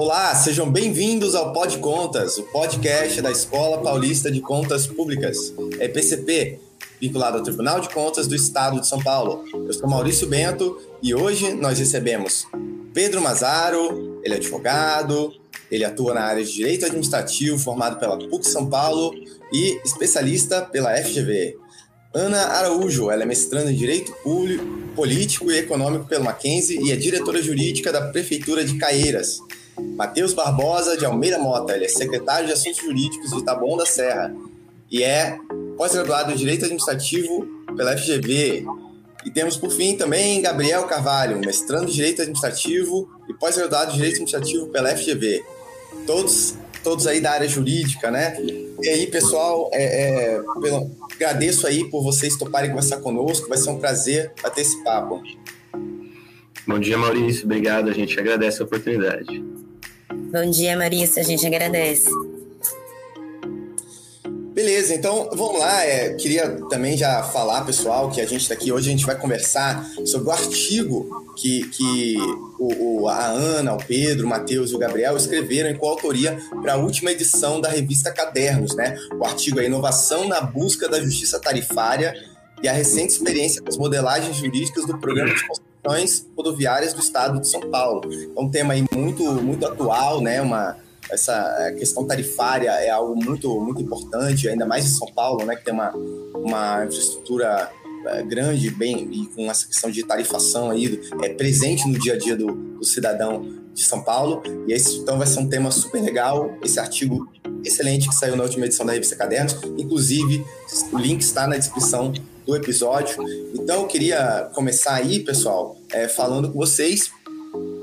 Olá, sejam bem-vindos ao Pod Contas, o podcast da Escola Paulista de Contas Públicas, EPCP, vinculado ao Tribunal de Contas do Estado de São Paulo. Eu sou Maurício Bento e hoje nós recebemos Pedro Mazaro, ele é advogado, ele atua na área de Direito Administrativo, formado pela PUC São Paulo e especialista pela FGV. Ana Araújo, ela é mestranda em Direito Público, Político e Econômico pelo Mackenzie e é diretora jurídica da Prefeitura de Caieiras. Matheus Barbosa de Almeida Mota, ele é secretário de Assuntos Jurídicos de Taboão da Serra e é pós-graduado em Direito Administrativo pela FGV. E temos, por fim, também Gabriel Carvalho, mestrando em Direito Administrativo e pós-graduado em Direito Administrativo pela FGV. Todos, todos aí da área jurídica, né? E aí, pessoal, é, é, pelo, agradeço aí por vocês toparem conversar conosco, vai ser um prazer bater esse papo. Bom dia, Maurício. Obrigado. A gente agradece a oportunidade. Bom dia, Maurício. A gente agradece. Beleza, então vamos lá. É, queria também já falar, pessoal, que a gente está aqui hoje, a gente vai conversar sobre o artigo que, que o, o, a Ana, o Pedro, o Matheus e o Gabriel escreveram em coautoria para a última edição da revista Cadernos, né? O artigo é Inovação na Busca da Justiça Tarifária e a recente experiência com as modelagens jurídicas do Programa de Construções Rodoviárias do Estado de São Paulo. É um tema aí muito, muito atual, né? Uma essa é, questão tarifária é algo muito, muito importante, ainda mais em São Paulo, né, que tem uma, uma infraestrutura é, grande, bem, e com essa questão de tarifação aí, é presente no dia a dia do, do cidadão de São Paulo. E esse, então, vai ser um tema super legal, esse artigo excelente que saiu na última edição da revista Cadernos. Inclusive, o link está na descrição do episódio. Então, eu queria começar aí, pessoal, é, falando com vocês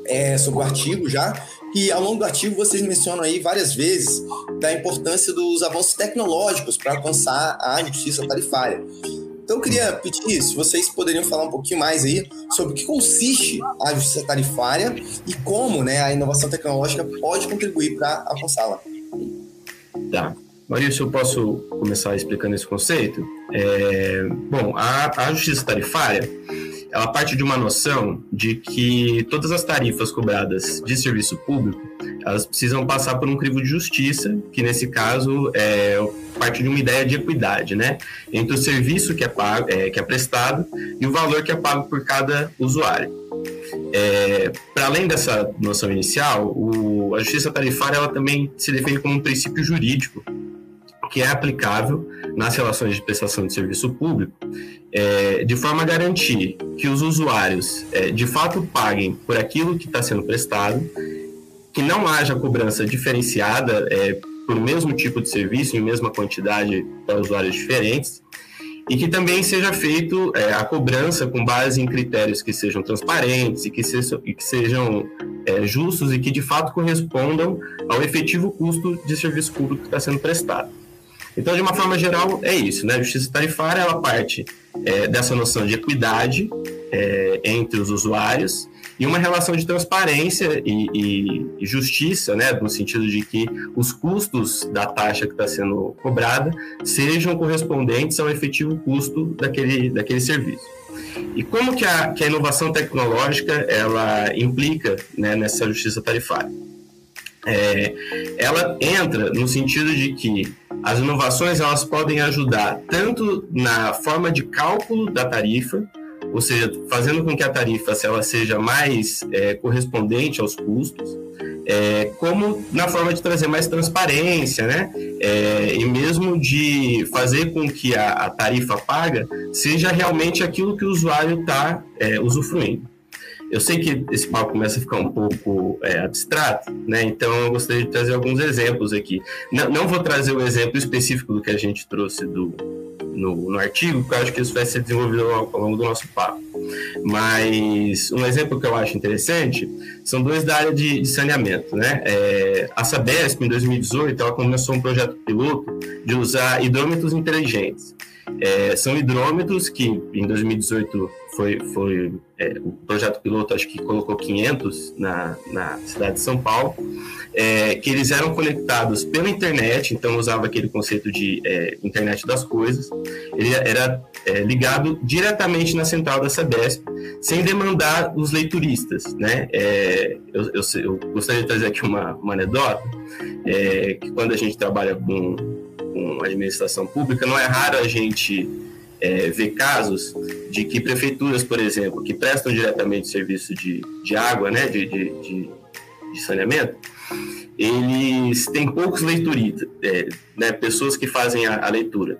é, sobre o artigo já. E ao longo do artigo vocês mencionam aí várias vezes da importância dos avanços tecnológicos para alcançar a justiça tarifária. Então eu queria pedir se vocês poderiam falar um pouquinho mais aí sobre o que consiste a justiça tarifária e como né, a inovação tecnológica pode contribuir para alcançá-la. Tá. Maurício, eu posso começar explicando esse conceito? É, bom, a, a justiça tarifária ela parte de uma noção de que todas as tarifas cobradas de serviço público, elas precisam passar por um crivo de justiça, que nesse caso é parte de uma ideia de equidade, né, entre o serviço que é, pago, é, que é prestado e o valor que é pago por cada usuário. É, Para além dessa noção inicial, o, a justiça tarifária ela também se define como um princípio jurídico que é aplicável nas relações de prestação de serviço público, é, de forma a garantir que os usuários é, de fato paguem por aquilo que está sendo prestado, que não haja cobrança diferenciada é, por mesmo tipo de serviço em mesma quantidade para usuários diferentes, e que também seja feito é, a cobrança com base em critérios que sejam transparentes e que, sejam, e que sejam é, justos e que de fato correspondam ao efetivo custo de serviço público que está sendo prestado. Então, de uma forma geral, é isso, né? A justiça tarifária, ela parte é, dessa noção de equidade é, entre os usuários e uma relação de transparência e, e, e, justiça, né, no sentido de que os custos da taxa que está sendo cobrada sejam correspondentes ao efetivo custo daquele, daquele serviço. E como que a, que a inovação tecnológica ela implica né, nessa justiça tarifária? É, ela entra no sentido de que as inovações elas podem ajudar tanto na forma de cálculo da tarifa, ou seja, fazendo com que a tarifa ela seja mais é, correspondente aos custos, é, como na forma de trazer mais transparência, né? É, e mesmo de fazer com que a, a, tarifa paga seja realmente aquilo que o usuário está é, usufruindo. Eu sei que esse papo começa a ficar um pouco é, abstrato, né? Então eu gostaria de trazer alguns exemplos aqui. Não, não vou trazer o exemplo específico do que a gente trouxe do, no, no, artigo, porque eu acho que isso vai ser desenvolvido ao, ao, longo do nosso papo. Mas um exemplo que eu acho interessante são dois da área de, de saneamento. Né? É, a Sabesp, em 2018, ela começou um projeto piloto de usar hidrômetros inteligentes. É, são hidrômetros que em 2018 foi, foi é, o projeto piloto, acho que colocou 500 na, na cidade de São Paulo, é, que eles eram conectados pela internet, então usava aquele conceito de é, internet das coisas, ele era é, ligado diretamente na central da Sabesp, sem demandar os leituristas, né? É, eu, eu, eu, gostaria de trazer aqui uma, uma anedota, é, que quando a gente trabalha com, com administração pública, não é raro a gente é, ver casos de que prefeituras, por exemplo, que prestam diretamente serviço de, de água, né, de, de, de, de saneamento, eles têm poucos leituristas, é, né, pessoas que fazem a, a leitura.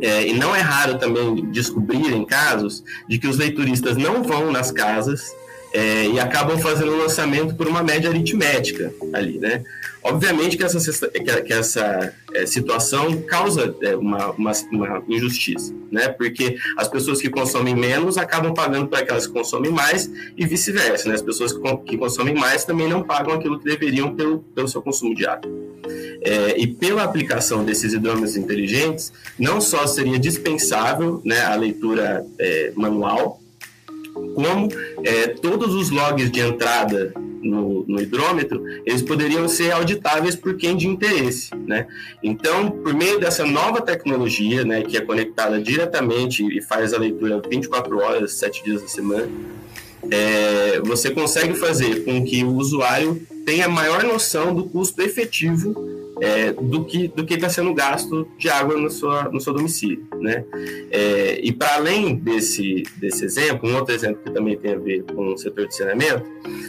É, e não é raro também descobrirem casos de que os leituristas não vão nas casas é, e acabam fazendo o lançamento por uma média aritmética ali, né? Obviamente que essa, que essa é, situação causa é, uma, uma, uma, injustiça, né? Porque as pessoas que consomem menos acabam pagando para aquelas que consomem mais e vice-versa, né? As pessoas que, consomem mais também não pagam aquilo que deveriam pelo, pelo seu consumo água. É, e pela aplicação desses hidrômetros inteligentes, não só seria dispensável né, a leitura é, manual, como é, todos os logs de entrada no, no, hidrômetro, eles poderiam ser auditáveis por quem de interesse, né? Então, por meio dessa nova tecnologia, né, que é conectada diretamente e faz a leitura 24 horas, 7 dias da semana, é, você consegue fazer com que o usuário tenha maior noção do custo efetivo é, do que do que está sendo gasto de água no, sua, no seu domicílio, né? É, e para além desse desse exemplo, um outro exemplo que também tem a ver com o setor de saneamento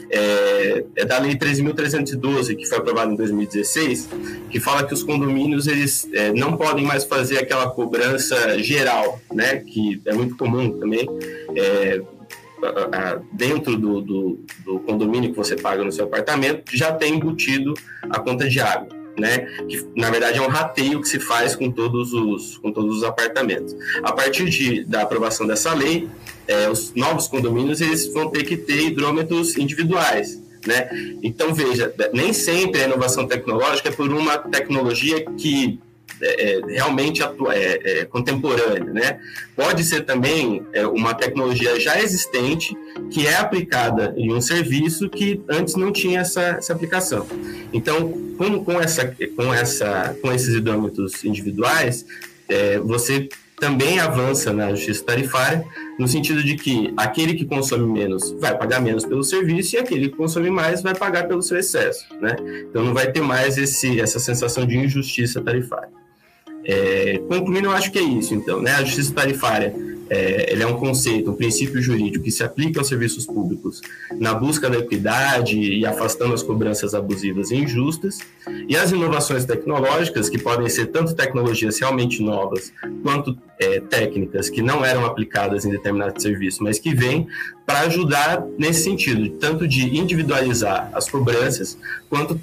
é, é da Lei 13.312 que foi aprovada em 2016, que fala que os condomínios eles é, não podem mais fazer aquela cobrança geral, né? Que é muito comum também. É, dentro do, do, do, condomínio que você paga no seu apartamento, já tem embutido a conta de água né? Que na verdade é um rateio que se faz com todos os, com todos os apartamentos. A partir de, da aprovação dessa lei, é, os novos condomínios eles vão ter que ter hidrômetros individuais. Né? Então, veja, nem sempre a inovação tecnológica é por uma tecnologia que é, é, realmente atua, é, é, contemporânea, né? Pode ser também é, uma tecnologia já existente que é aplicada em um serviço que antes não tinha essa, essa aplicação. Então, com, com, essa, com, essa, com esses hidrômetros individuais, você também avança na justiça tarifária, no sentido de que aquele que consome menos vai pagar menos pelo serviço e aquele que consome mais vai pagar pelo seu excesso, né? Então não vai ter mais esse, essa sensação de injustiça tarifária. É, concluindo, eu acho que é isso, então, né? A justiça tarifária é, ele é um conceito, um princípio jurídico que se aplica aos serviços públicos na busca da equidade e afastando as cobranças abusivas e injustas, e as inovações tecnológicas, que podem ser tanto tecnologias realmente novas, quanto é, técnicas que não eram aplicadas em determinado serviço, mas que vêm para ajudar nesse sentido, tanto de individualizar as cobranças, quanto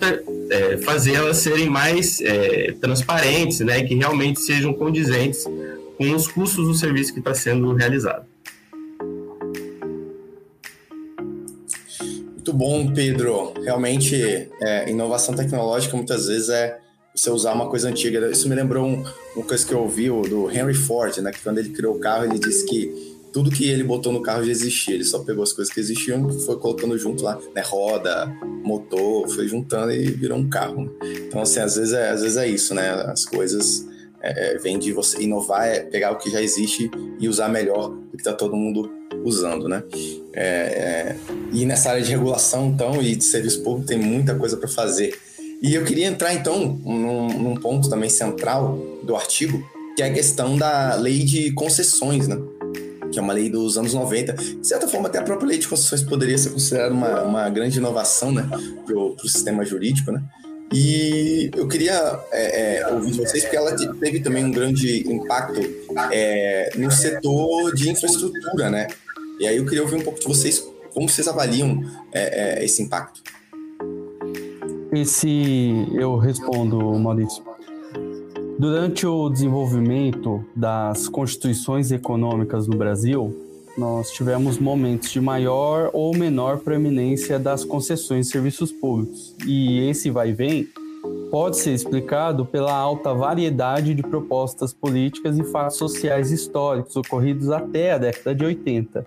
é, fazer elas serem mais é, transparentes, né, que realmente sejam condizentes com os custos do serviço que está sendo realizado. Muito bom, Pedro. Realmente, é, inovação tecnológica muitas vezes é você usar uma coisa antiga. Isso me lembrou um, uma coisa que eu ouvi do Henry Ford, né? Que quando ele criou o carro, ele disse que tudo que ele botou no carro já existia. Ele só pegou as coisas que existiam, foi colocando junto lá, né? Roda, motor, foi juntando e virou um carro. Né? Então, assim, às vezes é, às vezes é isso, né? As coisas é, é, vem de você inovar, é pegar o que já existe e usar melhor do que está todo mundo usando, né? É, é, e nessa área de regulação, então, e de serviço público, tem muita coisa para fazer. E eu queria entrar, então, num, num, ponto também central do artigo, que é a questão da lei de concessões, né? Que é uma lei dos anos 90. De certa forma, até a própria lei de concessões poderia ser considerada uma, uma grande inovação, né? Para o sistema jurídico, né? E eu queria é, é, ouvir vocês, porque ela teve também um grande impacto é, no setor de infraestrutura, né? E aí eu queria ouvir um pouco de vocês, como vocês avaliam é, é, esse impacto. Esse eu respondo, Maurício. Durante o desenvolvimento das constituições econômicas no Brasil, nós tivemos momentos de maior ou menor proeminência das concessões de serviços públicos. E esse vai e vem pode ser explicado pela alta variedade de propostas políticas e fatos sociais históricos ocorridos até a década de 80.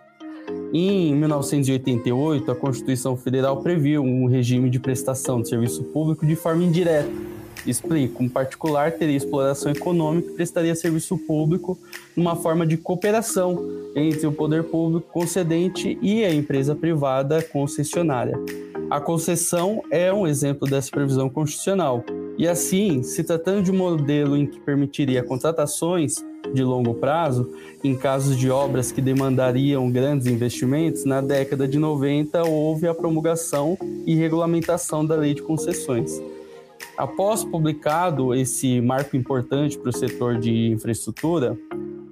Em 1988, a Constituição Federal previu um regime de prestação de serviço público de forma indireta. Explico, um particular teria exploração econômica e prestaria serviço público numa forma de cooperação entre o poder público concedente e a empresa privada concessionária. A concessão é um exemplo dessa previsão constitucional. E assim, se tratando de um modelo em que permitiria contratações de longo prazo, em casos de obras que demandariam grandes investimentos, na década de 90 houve a promulgação e regulamentação da Lei de Concessões. Após publicado esse marco importante para o setor de infraestrutura,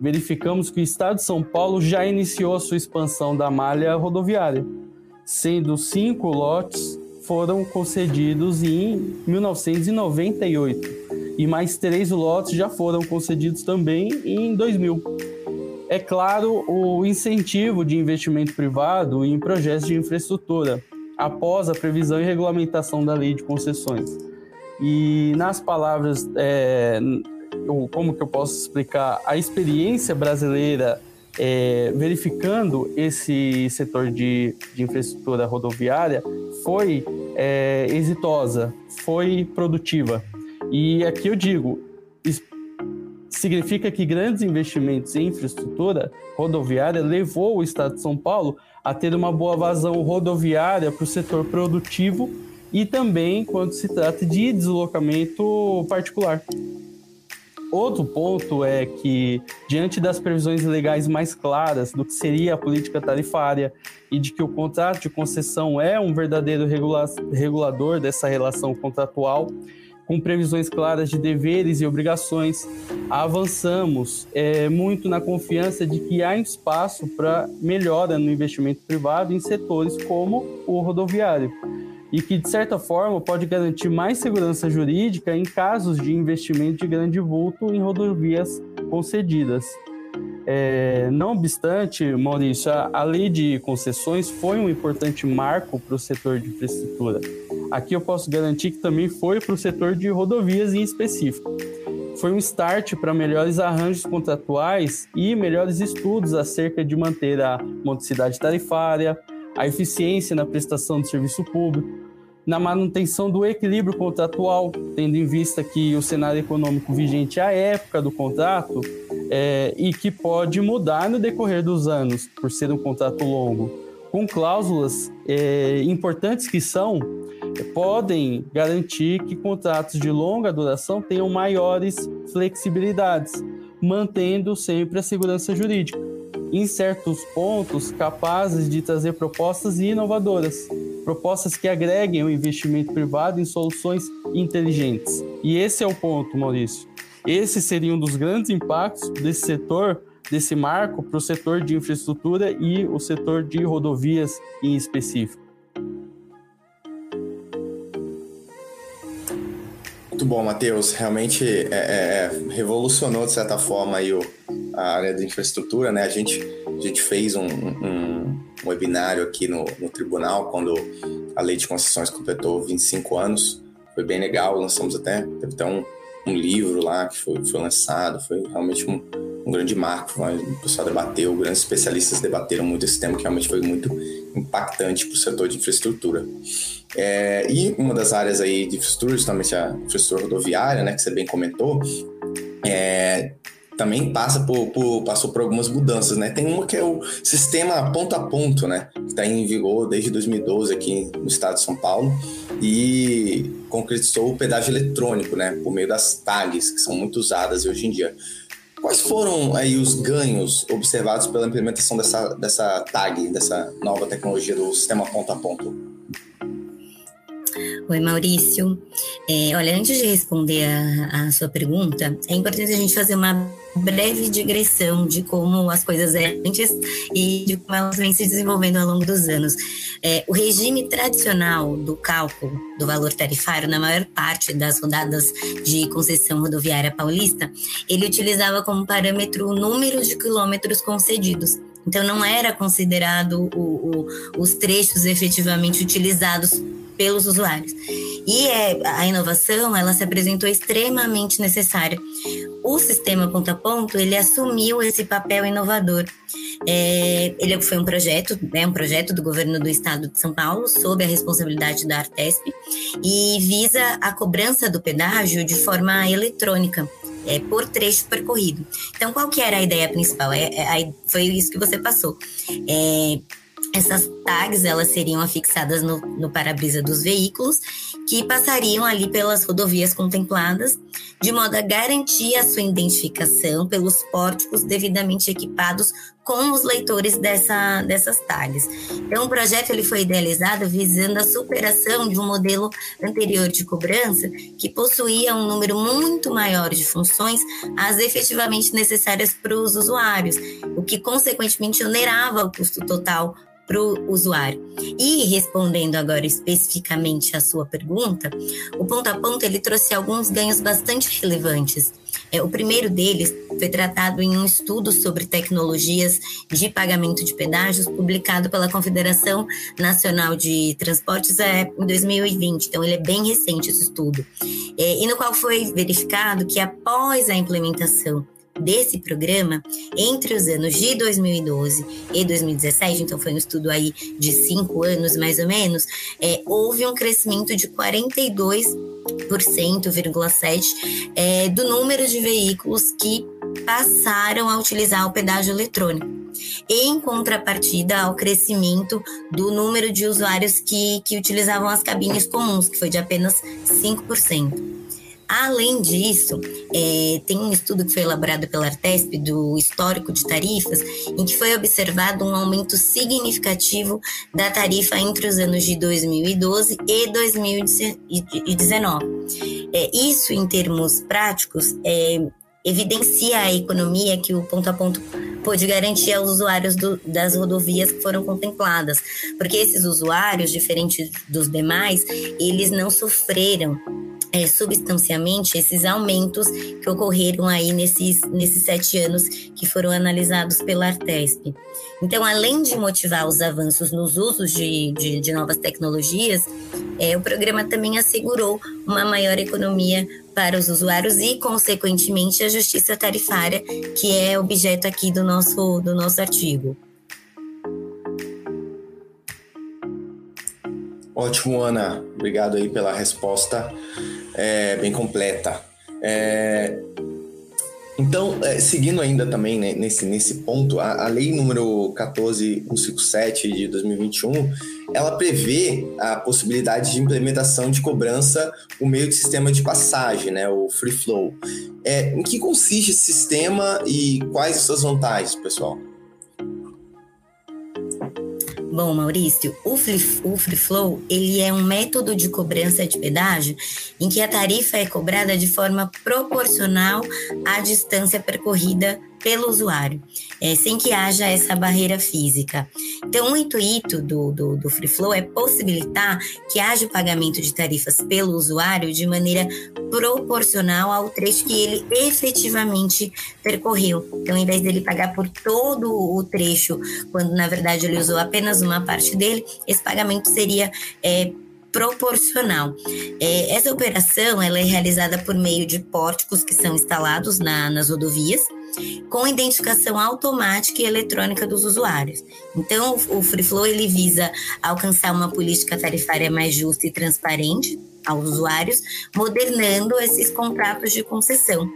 verificamos que o Estado de São Paulo já iniciou a sua expansão da malha rodoviária sendo cinco lotes foram concedidos em 1998 e mais três lotes já foram concedidos também em 2000. É claro, o incentivo de investimento privado em projetos de infraestrutura, após a previsão e regulamentação da lei de concessões. E nas palavras, é, como que eu posso explicar, a experiência brasileira é, verificando esse setor de, de infraestrutura rodoviária foi é, exitosa, foi produtiva. E aqui eu digo, significa que grandes investimentos em infraestrutura rodoviária levou o Estado de São Paulo a ter uma boa vazão rodoviária para o setor produtivo e também quando se trata de deslocamento particular. Outro ponto é que, diante das previsões legais mais claras do que seria a política tarifária e de que o contrato de concessão é um verdadeiro regula regulador dessa relação contratual, com previsões claras de deveres e obrigações, avançamos é, muito na confiança de que há espaço para melhora no investimento privado em setores como o rodoviário e que, de certa forma, pode garantir mais segurança jurídica em casos de investimento de grande vulto em rodovias concedidas. É, não obstante, Maurício, a, lei de concessões foi um importante marco para o setor de infraestrutura. Aqui eu posso garantir que também foi para o setor de rodovias em específico. Foi um start para melhores arranjos contratuais e melhores estudos acerca de manter a modicidade tarifária, a eficiência na prestação de serviço público, na manutenção do equilíbrio contratual, tendo em vista que o cenário econômico vigente à época do contrato é, e que pode mudar no decorrer dos anos, por ser um contrato longo, com cláusulas é, importantes que são, podem garantir que contratos de longa duração tenham maiores flexibilidades, mantendo sempre a segurança jurídica em certos pontos, capazes de trazer propostas inovadoras, propostas que agreguem o investimento privado em soluções inteligentes. E esse é o ponto, Maurício. Esse seria um dos grandes impactos desse setor, desse marco, para o setor de infraestrutura e o setor de rodovias em específico. Muito bom, Matheus. Realmente é, é, é, revolucionou, de certa forma, aí o, a área da infraestrutura. Né? A, gente, a gente fez um, um, um webinário aqui no, no, tribunal quando a lei de concessões completou 25 anos. Foi bem legal, lançamos até, teve até um, um livro lá que foi, foi lançado. Foi realmente um, um grande marco. O pessoal debateu, grandes especialistas debateram muito esse tema, que realmente foi muito impactante para o setor de infraestrutura. É, e uma das áreas aí de infraestrutura, justamente a infraestrutura rodoviária, né, que você bem comentou, é, também passa por, por, passou por algumas mudanças, né? Tem uma que é o sistema ponto a ponto, né? Que está em vigor desde 2012 aqui no estado de São Paulo e concretizou o pedágio eletrônico, né? Por meio das tags, que são muito usadas hoje em dia. Quais foram aí os ganhos observados pela implementação dessa, dessa tag, dessa nova tecnologia do sistema ponto a ponto? Oi, Maurício. É, olha, antes de responder a, a, sua pergunta, é importante a gente fazer uma breve digressão de como as coisas eram antes e de como elas vêm se desenvolvendo ao longo dos anos. É, o regime tradicional do cálculo do valor tarifário, na maior parte das rodadas de concessão rodoviária paulista, ele utilizava como parâmetro o número de quilômetros concedidos. Então, não era considerado o, o, os trechos efetivamente utilizados pelos usuários. E é, a inovação, ela se apresentou extremamente necessária. O sistema ponto a ponto, ele assumiu esse papel inovador. É, ele foi um projeto, é um projeto do governo do estado de São Paulo, sob a responsabilidade da Artesp, e visa a cobrança do pedágio de forma eletrônica é, por trecho percorrido. Então, qual que era a ideia principal? É, é, foi isso que você passou. É, essas tags elas seriam afixadas no, no para-brisa dos veículos que passariam ali pelas rodovias contempladas, de modo a garantir a sua identificação pelos pórticos devidamente equipados com os leitores dessa, dessas tags. Então, o projeto ele foi idealizado visando a superação de um modelo anterior de cobrança que possuía um número muito maior de funções as efetivamente necessárias para os usuários, o que consequentemente onerava o custo total para o usuário. E respondendo agora especificamente à sua pergunta, o ponto a ponto ele trouxe alguns ganhos bastante relevantes. É, o primeiro deles foi tratado em um estudo sobre tecnologias de pagamento de pedágios, publicado pela Confederação Nacional de Transportes é, em 2020. Então, ele é bem recente esse estudo. É, e no qual foi verificado que após a implementação desse programa entre os anos de 2012 e 2017, então foi um estudo aí de cinco anos mais ou menos, é, houve um crescimento de 42,7% é, do número de veículos que passaram a utilizar o pedágio eletrônico. Em contrapartida ao crescimento do número de usuários que, que utilizavam as cabines comuns, que foi de apenas 5%. Além disso, é, tem um estudo que foi elaborado pela Artesp do histórico de tarifas, em que foi observado um aumento significativo da tarifa entre os anos de 2012 e 2019. É, isso, em termos práticos, é, evidencia a economia que o ponto a ponto pôde garantir aos usuários do, das rodovias que foram contempladas, porque esses usuários, diferente dos demais, eles não sofreram é, substancialmente esses aumentos que ocorreram aí nesses, nesses sete anos que foram analisados pela Artesp. Então, além de motivar os avanços nos usos de, de, de novas tecnologias, é, o programa também assegurou uma maior economia para os usuários e, consequentemente, a justiça tarifária, que é objeto aqui do nosso, do nosso artigo. Ótimo, Ana. Obrigado aí pela resposta é, bem completa. É, então, é, seguindo ainda também né, nesse, nesse ponto, a, a, lei número 14157 de 2021, ela prevê a possibilidade de implementação de cobrança por meio de sistema de passagem, né, o free flow. É, em que consiste esse sistema e quais as suas vantagens, pessoal? Bom, Maurício, o Free, o free Flow ele é um método de cobrança de pedágio em que a tarifa é cobrada de forma proporcional à distância percorrida pelo usuário, é, sem que haja essa barreira física. Então, o intuito do, do, do Free Flow é possibilitar que haja o pagamento de tarifas pelo usuário de maneira proporcional ao trecho que ele efetivamente percorreu. Então, em vez dele pagar por todo o trecho, quando na verdade ele usou apenas uma parte dele, esse pagamento seria é, proporcional. É, essa operação ela é realizada por meio de pórticos que são instalados na, nas rodovias com identificação automática e eletrônica dos usuários. Então, o Free Flow ele visa alcançar uma política tarifária mais justa e transparente aos usuários, modernando esses contratos de concessão.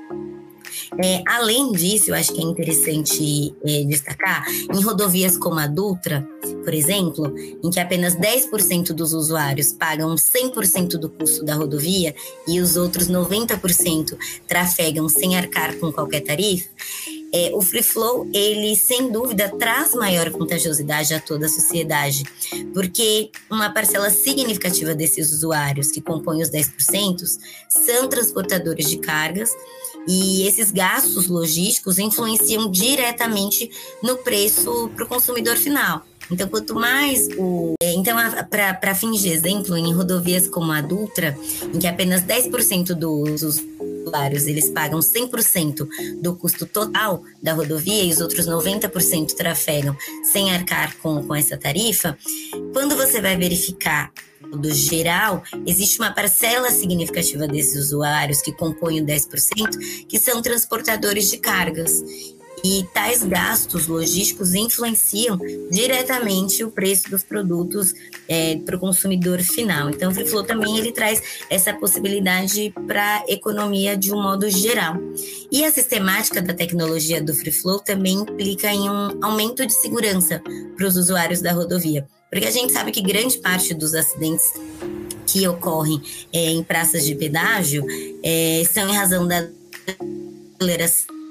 É, além disso, eu acho que é interessante é, destacar, em rodovias como a Dutra, por exemplo, em que apenas 10% dos usuários pagam 100% do custo da rodovia e os outros 90% trafegam sem arcar com qualquer tarifa, é, o free flow, ele sem dúvida traz maior contagiosidade a toda a sociedade, porque uma parcela significativa desses usuários, que compõem os 10%, são transportadores de cargas e esses gastos logísticos influenciam diretamente no preço para o consumidor final. Então, quanto mais o. É, então, para fins de exemplo, em rodovias como a Dutra, em que apenas 10% dos usuários eles pagam 100% do custo total da rodovia e os outros 90% trafegam sem arcar com, com essa tarifa, quando você vai verificar do geral, existe uma parcela significativa desses usuários que compõem o 10%, que são transportadores de cargas. E tais gastos logísticos influenciam diretamente o preço dos produtos é, para o consumidor final. Então, o Free Flow também ele traz essa possibilidade para a economia de um modo geral. E a sistemática da tecnologia do Free Flow também implica em um aumento de segurança para os usuários da rodovia. Porque a gente sabe que grande parte dos acidentes que ocorrem é, em praças de pedágio é, são em razão da aceleração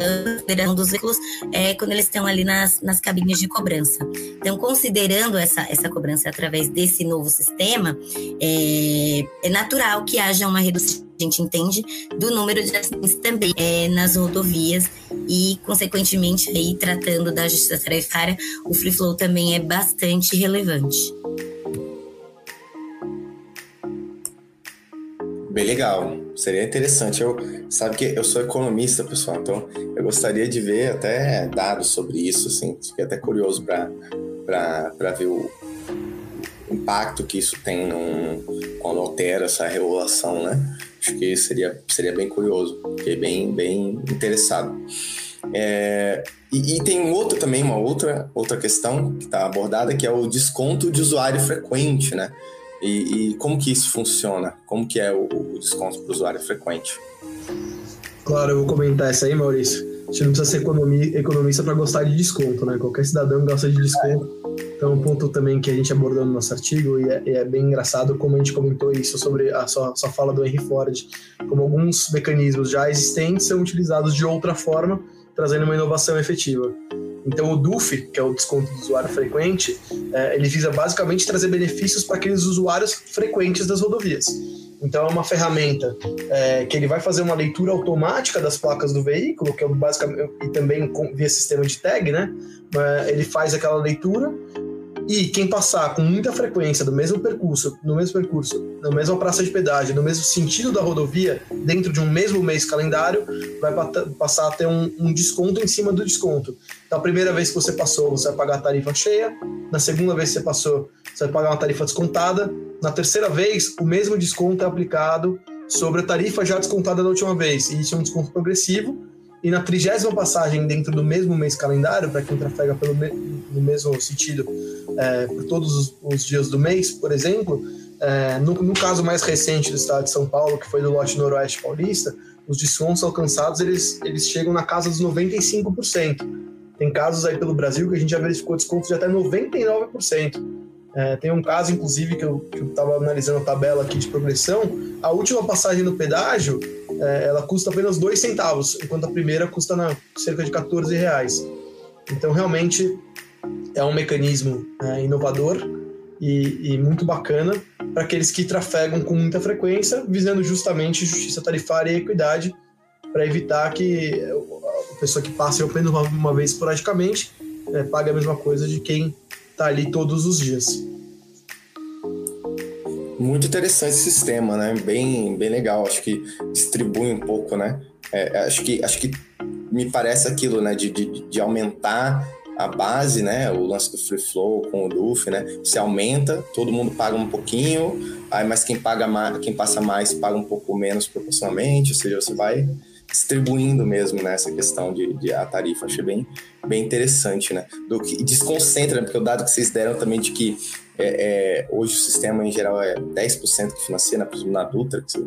considerando dos veículos é, quando eles estão ali nas, nas cabines de cobrança. Então, considerando essa, essa cobrança através desse novo sistema, é, é natural que haja uma redução a gente entende do número de acidentes também é, nas rodovias e, consequentemente, aí tratando da justiça tarifária, o free flow também é bastante relevante. Bem legal, seria interessante. Eu sabe que eu sou economista, pessoal, então eu gostaria de ver até dados sobre isso, assim, fiquei até curioso para ver o impacto que isso tem num, quando altera essa regulação, né? Acho que seria, seria bem curioso, fiquei bem, bem interessado. É, e, e, tem outro também, uma outra, outra questão que está abordada, que é o desconto de usuário frequente, né? E, e, como que isso funciona? Como que é o, o desconto para o usuário frequente? Claro, eu vou comentar essa aí, Maurício. A gente não precisa ser economista para gostar de desconto, né? Qualquer cidadão gosta de desconto. Então, um ponto também que a gente abordou no nosso artigo, e é, é bem engraçado como a gente comentou isso sobre a sua, sua fala do Henry Ford, como alguns mecanismos já existentes são utilizados de outra forma, trazendo uma inovação efetiva. Então, o DUF, que é o desconto do usuário frequente, é, ele visa basicamente trazer benefícios para aqueles usuários frequentes das rodovias. Então, é uma ferramenta é, que ele vai fazer uma leitura automática das placas do veículo, que é basicamente e também via sistema de tag, né? É, ele faz aquela leitura e quem passar com muita frequência do mesmo percurso, no mesmo percurso, na mesma praça de pedágio, no mesmo sentido da rodovia, dentro de um mesmo mês calendário, vai passar a ter um, um desconto em cima do desconto. Então, a primeira vez que você passou, você vai pagar a tarifa cheia. Na segunda vez que você passou, você vai pagar uma tarifa descontada. Na terceira vez, o mesmo desconto é aplicado sobre a tarifa já descontada da última vez. E isso é um desconto progressivo e na trigésima passagem dentro do mesmo mês calendário, para quem trafega pelo me no mesmo sentido, é, por todos os, os, dias do mês, por exemplo, é, no, no, caso mais recente do estado de São Paulo, que foi do lote noroeste paulista, os descontos alcançados eles, eles chegam na casa dos 95%. Tem casos aí pelo Brasil que a gente já verificou descontos de até 99%. É, tem um caso, inclusive, que eu estava analisando a tabela aqui de progressão. A última passagem no pedágio é, ela custa apenas dois centavos, enquanto a primeira custa na, cerca de 14 reais. Então, realmente, é um mecanismo é, inovador e, e, muito bacana para aqueles que trafegam com muita frequência, visando justamente justiça tarifária e equidade, para evitar que a pessoa que passa apenas uma, uma vez esporadicamente é, pague a mesma coisa de quem está ali todos os dias. Muito interessante esse sistema, né? Bem, bem legal. Acho que distribui um pouco, né? É, acho, que, acho que me parece aquilo, né? De, de, de aumentar a base, né? O lance do free flow com o DUF, né? Você aumenta, todo mundo paga um pouquinho, aí mas quem paga mais, quem passa mais paga um pouco menos proporcionalmente, ou seja, você vai distribuindo mesmo né, questão de, de, a tarifa. Achei bem, bem interessante, né? Do que desconcentra, né? porque o dado que vocês deram também de que é, é, hoje o sistema em geral é 10% que financia, na, na Dutra, que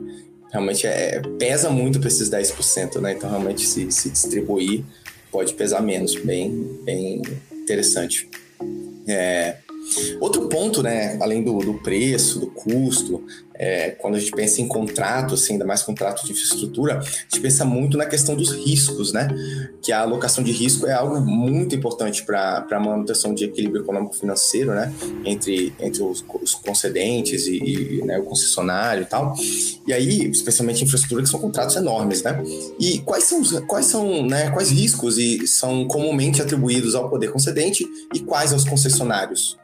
realmente é, pesa muito para esses 10%, né? Então realmente se, se distribuir pode pesar menos, bem, bem interessante. É, Outro ponto, né, além do, do preço, do custo, é, quando a gente pensa em contrato, assim, ainda mais contrato de infraestrutura, a gente pensa muito na questão dos riscos, né? Que a alocação de risco é algo muito importante para a manutenção de equilíbrio econômico-financeiro, né? Entre, entre os, os concedentes e, e né, o concessionário e tal. E aí, especialmente infraestrutura, que são contratos enormes, né? E quais são, quais são, né, quais riscos e são comumente atribuídos ao poder concedente e quais aos concessionários?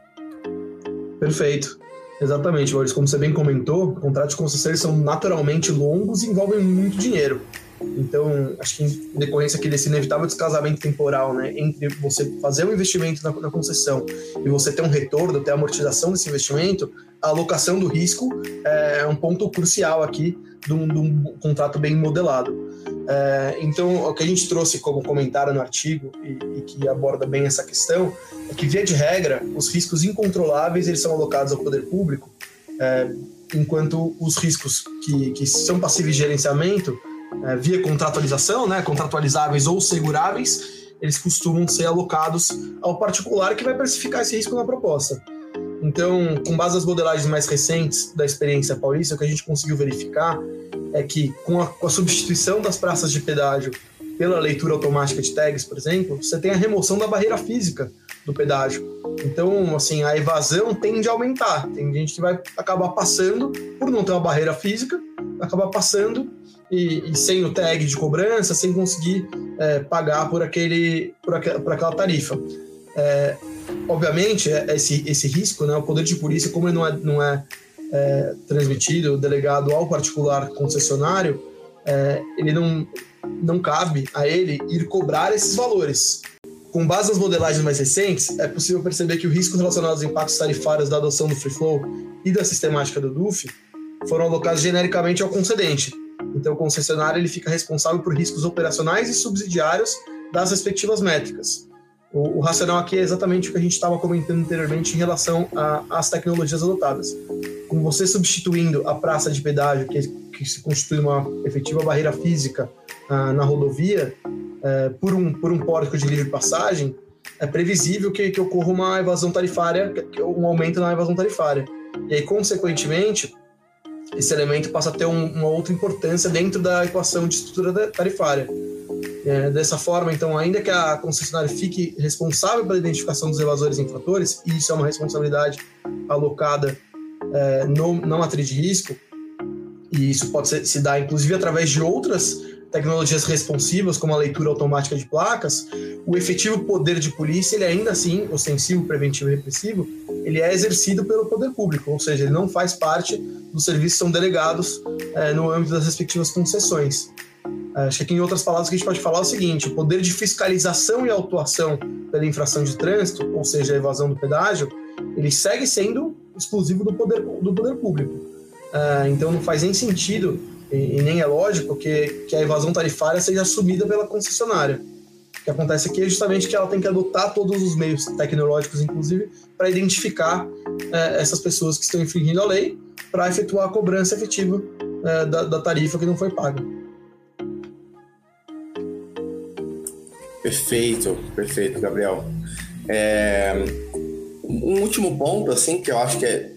Perfeito. Exatamente, Maurício. Como você bem comentou, contratos de concessão são naturalmente longos e envolvem muito dinheiro. Então, acho que em decorrência aqui desse inevitável descasamento temporal, né, entre você fazer um investimento na, na concessão e você ter um retorno, ter a amortização desse investimento, a alocação do risco é um ponto crucial aqui de um, de um contrato bem modelado. É, então, o que a gente trouxe como comentário no artigo e, e, que aborda bem essa questão é que, via de regra, os riscos incontroláveis eles são alocados ao poder público, é, enquanto os riscos que, que são passíveis de gerenciamento, é, via contratualização, né, contratualizáveis ou seguráveis, eles costumam ser alocados ao particular que vai precificar esse risco na proposta. Então, com base nas modelagens mais recentes da experiência paulista, o que a gente conseguiu verificar é que com a, com a substituição das praças de pedágio pela leitura automática de tags, por exemplo, você tem a remoção da barreira física do pedágio. Então, assim, a evasão tende a aumentar. Tem gente que vai acabar passando, por não ter uma barreira física, acabar passando e, e sem o tag de cobrança, sem conseguir é, pagar por, aquele, por, por aquela tarifa. É, obviamente, é, esse, esse risco, né, o poder de polícia, como ele não é, não é é, transmitido, delegado ao particular concessionário, é, ele não, não cabe a ele ir cobrar esses valores. Com base nas modelagens mais recentes, é possível perceber que o risco relacionado aos impactos tarifários da adoção do Free Flow e da sistemática do DUF foram alocados genericamente ao concedente. Então, o concessionário ele fica responsável por riscos operacionais e subsidiários das respectivas métricas. O, o racional aqui é exatamente o que a gente estava comentando anteriormente em relação às tecnologias adotadas. Com você substituindo a praça de pedágio, que, que se constitui uma efetiva barreira física ah, na rodovia, eh, por, um, por um pórtico de livre passagem, é previsível que, que ocorra uma evasão tarifária, um aumento na evasão tarifária. E aí, consequentemente, esse elemento passa a ter um, uma outra importância dentro da equação de estrutura tarifária. É, dessa forma, então, ainda que a concessionária fique responsável pela identificação dos evasores e infratores, e isso é uma responsabilidade alocada é, no, na matriz de risco, e isso pode ser, se dar inclusive através de outras tecnologias responsivas, como a leitura automática de placas, o efetivo poder de polícia, ele ainda assim, ostensivo, preventivo e repressivo, ele é exercido pelo poder público, ou seja, ele não faz parte dos serviços que são delegados é, no âmbito das respectivas concessões. Acho que aqui, em outras palavras, que a gente pode falar é o seguinte: o poder de fiscalização e autuação pela infração de trânsito, ou seja, a evasão do pedágio, ele segue sendo exclusivo do poder, do poder público. Uh, então, não faz nem sentido e, nem é lógico que, que a evasão tarifária seja assumida pela concessionária. O que acontece aqui é justamente que ela tem que adotar todos os meios tecnológicos, inclusive, para identificar uh, essas pessoas que estão infringindo a lei, para efetuar a cobrança efetiva da tarifa que não foi paga. Perfeito, perfeito, Gabriel. É, um último ponto, assim, que eu acho que é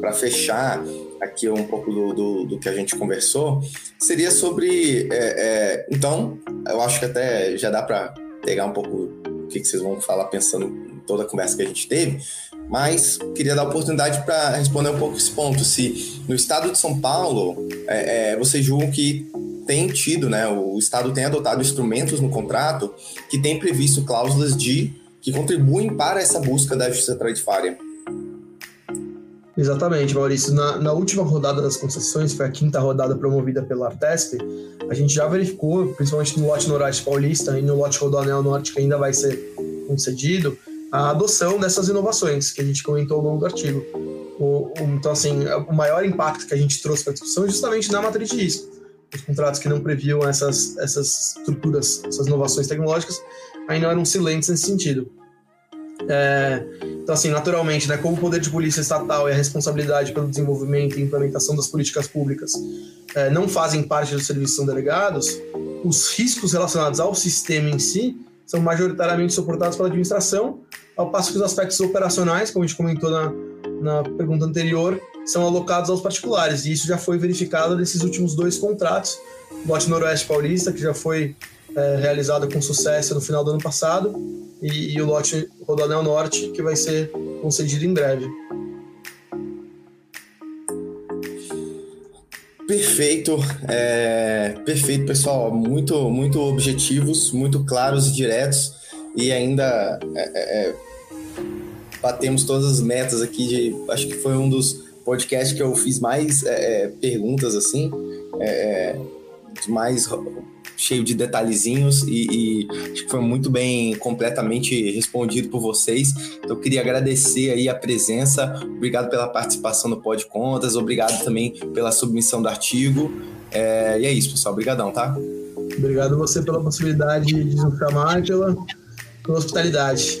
para fechar aqui um pouco do, do, do, que a gente conversou, seria sobre. É, é, então, eu acho que até já dá para pegar um pouco o que, que vocês vão falar pensando em toda a conversa que a gente teve, mas queria dar a oportunidade para responder um pouco esse ponto. Se no estado de São Paulo, é, é vocês julgam que tem tido, né, o Estado tem adotado instrumentos no contrato que tem previsto cláusulas de que contribuem para essa busca da justiça tarifária. Exatamente, Maurício. Na, na, última rodada das concessões, foi a quinta rodada promovida pela Artesp, a gente já verificou, principalmente no lote noroeste paulista e no lote Rodoanel Norte, que ainda vai ser concedido, a adoção dessas inovações que a gente comentou ao longo do artigo. O, o, então, assim, o maior impacto que a gente trouxe para a discussão é justamente na matriz de risco os contratos que não previam essas, essas estruturas, essas inovações tecnológicas, ainda eram silentes nesse sentido. É, então, assim, naturalmente, né, como o poder de polícia estatal e a responsabilidade pelo desenvolvimento e implementação das políticas públicas é, não fazem parte dos serviços são delegados, os riscos relacionados ao sistema em si são majoritariamente suportados pela administração, ao passo que os aspectos operacionais, como a gente comentou na, na pergunta anterior, são alocados aos particulares. E isso já foi verificado nesses últimos dois contratos. Lote Noroeste Paulista, que já foi é, realizado com sucesso no final do ano passado, e, e o lote Rodanel Norte, que vai ser concedido em breve. Perfeito, é, perfeito, pessoal. Muito, muito objetivos, muito claros e diretos, e ainda é, é, batemos todas as metas aqui. De, acho que foi um dos podcast que eu fiz mais é, é, perguntas assim, é, mais cheio de detalhezinhos e, e, acho que foi muito bem, completamente respondido por vocês. Então, eu queria agradecer aí a presença, obrigado pela participação no Pod Contas, obrigado também pela submissão do artigo. É, e é isso, pessoal. Obrigadão, tá? Obrigado você pela possibilidade de nos chamar e pela, pela hospitalidade.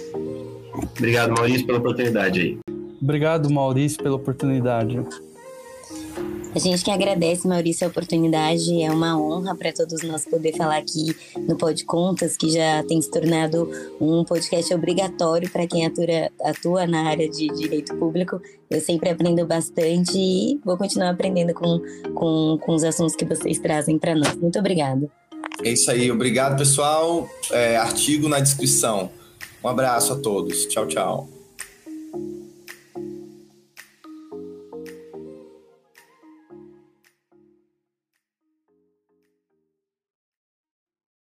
Obrigado, Maurício, pela oportunidade aí. Obrigado, Maurício, pela oportunidade. A gente que agradece, Maurício, a oportunidade. É uma honra para todos nós poder falar aqui no Pod Contas, que já tem se tornado um podcast obrigatório para quem atua, atua na área de direito público. Eu sempre aprendo bastante e vou continuar aprendendo com, com, com os assuntos que vocês trazem para nós. Muito obrigada. É isso aí. Obrigado, pessoal. É, artigo na descrição. Um abraço a todos. Tchau, tchau.